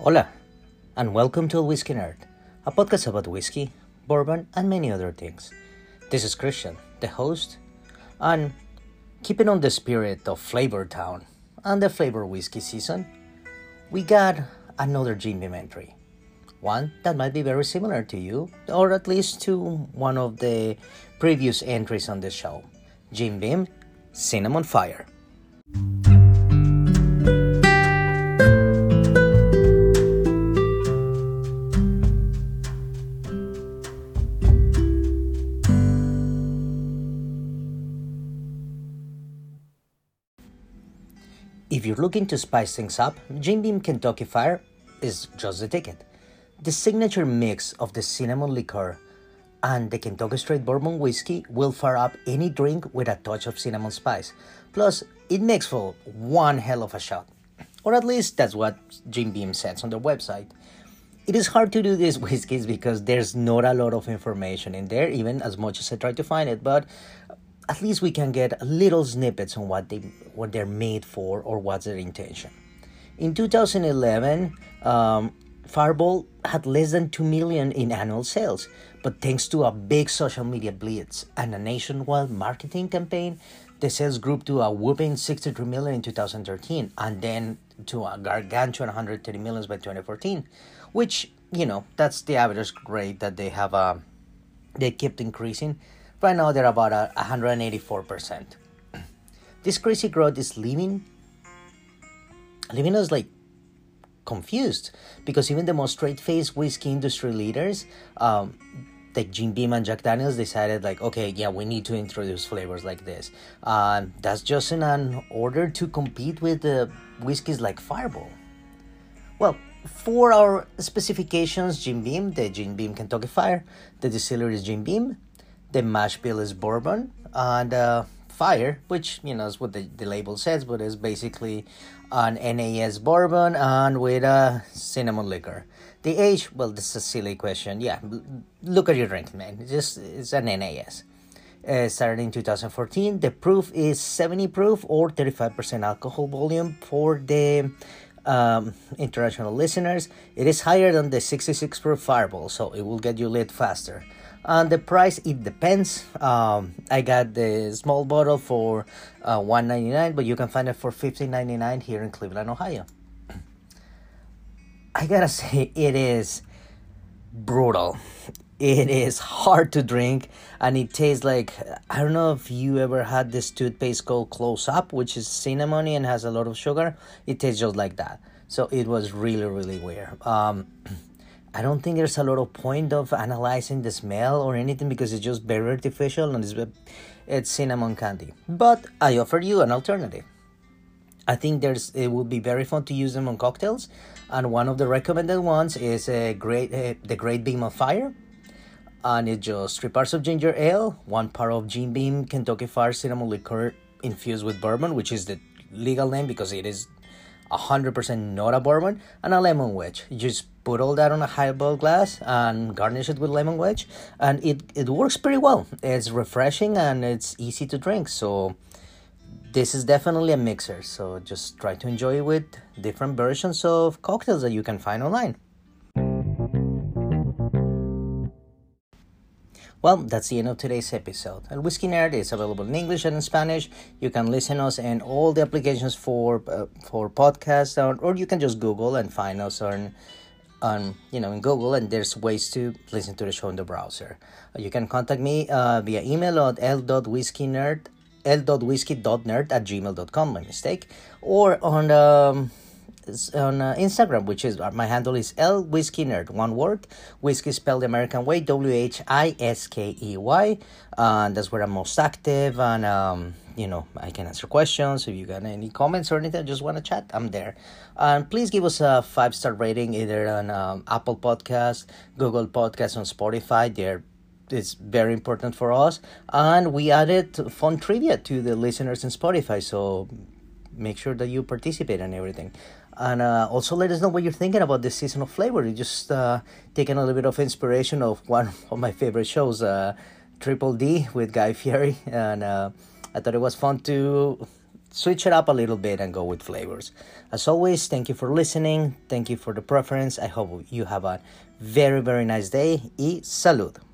Hola, and welcome to Whiskey Nerd, a podcast about whiskey, bourbon, and many other things. This is Christian, the host, and keeping on the spirit of Flavor Town and the flavor whiskey season, we got another Jim Beam entry. One that might be very similar to you, or at least to one of the previous entries on the show. Jim Beam, Cinnamon Fire. If you're looking to spice things up, Jim Beam Kentucky Fire is just the ticket. The signature mix of the cinnamon liqueur and the Kentucky Straight Bourbon whiskey will fire up any drink with a touch of cinnamon spice. Plus, it makes for one hell of a shot. Or at least that's what Jim Beam says on their website. It is hard to do these whiskeys because there's not a lot of information in there, even as much as I try to find it, but at least we can get little snippets on what they what they're made for or what's their intention. In 2011, um, Fireball had less than 2 million in annual sales, but thanks to a big social media blitz and a nationwide marketing campaign, the sales grew to a whooping 63 million in 2013 and then to a gargantuan 130 million by 2014, which, you know, that's the average rate that they have uh, they kept increasing. Right now they're about a 184%. This crazy growth is leaving leaving us like confused. Because even the most straight-faced whiskey industry leaders um, like Jim Beam and Jack Daniels decided like okay yeah we need to introduce flavors like this. Uh, that's just in an order to compete with the whiskeys like Fireball. Well for our specifications Jim Beam the Jim Beam Kentucky Fire the distillery is Jim Beam the mash bill is bourbon and uh, fire which you know is what the, the label says but it's basically an nas bourbon and with a cinnamon liquor. The age well this is a silly question. Yeah look at your drink man. It's just it's an nas uh, started in 2014 the proof is 70 proof or 35% alcohol volume for the um, international listeners. It is higher than the 66 proof fireball so it will get you lit faster and the price it depends. Um, i got the small bottle for uh, 199 but you can find it for 15.99 here in cleveland ohio. I gotta say it is brutal. It is hard to drink and it tastes like i don't know if you ever had this toothpaste called Close-Up which is cinnamony and has a lot of sugar. It tastes just like that. So it was really really weird. Um, I don't think there's a lot of point of analyzing the smell or anything because it's just very artificial and it's, it's cinnamon candy. But I offer you an alternative. I think there's it would be very fun to use them on cocktails, and one of the recommended ones is a great uh, the Great Beam of Fire, and it's just three parts of ginger ale, one part of Jim Beam Kentucky Fire cinnamon liqueur infused with bourbon, which is the legal name because it is 100% not a bourbon, and a lemon wedge. You just put all that on a highball glass and garnish it with lemon wedge, and it, it works pretty well. It's refreshing and it's easy to drink. So, this is definitely a mixer. So, just try to enjoy it with different versions of cocktails that you can find online. Well, that's the end of today's episode. El Whiskey Nerd is available in English and in Spanish. You can listen us in all the applications for uh, for podcasts, or, or you can just Google and find us on on you know in Google, and there's ways to listen to the show in the browser. Uh, you can contact me uh, via email at l.whiskeynerd l.whiskey.nerd at gmail.com, my mistake, or on um, on uh, Instagram, which is uh, my handle is L Whiskey Nerd, one word. Whiskey spelled the American way, W H I S K E Y. That's where I'm most active, and um, you know I can answer questions. If you got any comments or anything, just want to chat, I'm there. And please give us a five star rating either on um, Apple Podcast, Google Podcast, on Spotify. They're it's very important for us and we added fun trivia to the listeners in spotify so make sure that you participate in everything and uh, also let us know what you're thinking about this season of flavor you just uh, taking a little bit of inspiration of one of my favorite shows uh, triple d with guy fieri and uh, i thought it was fun to switch it up a little bit and go with flavors. As always, thank you for listening. Thank you for the preference. I hope you have a very, very nice day. Y salud.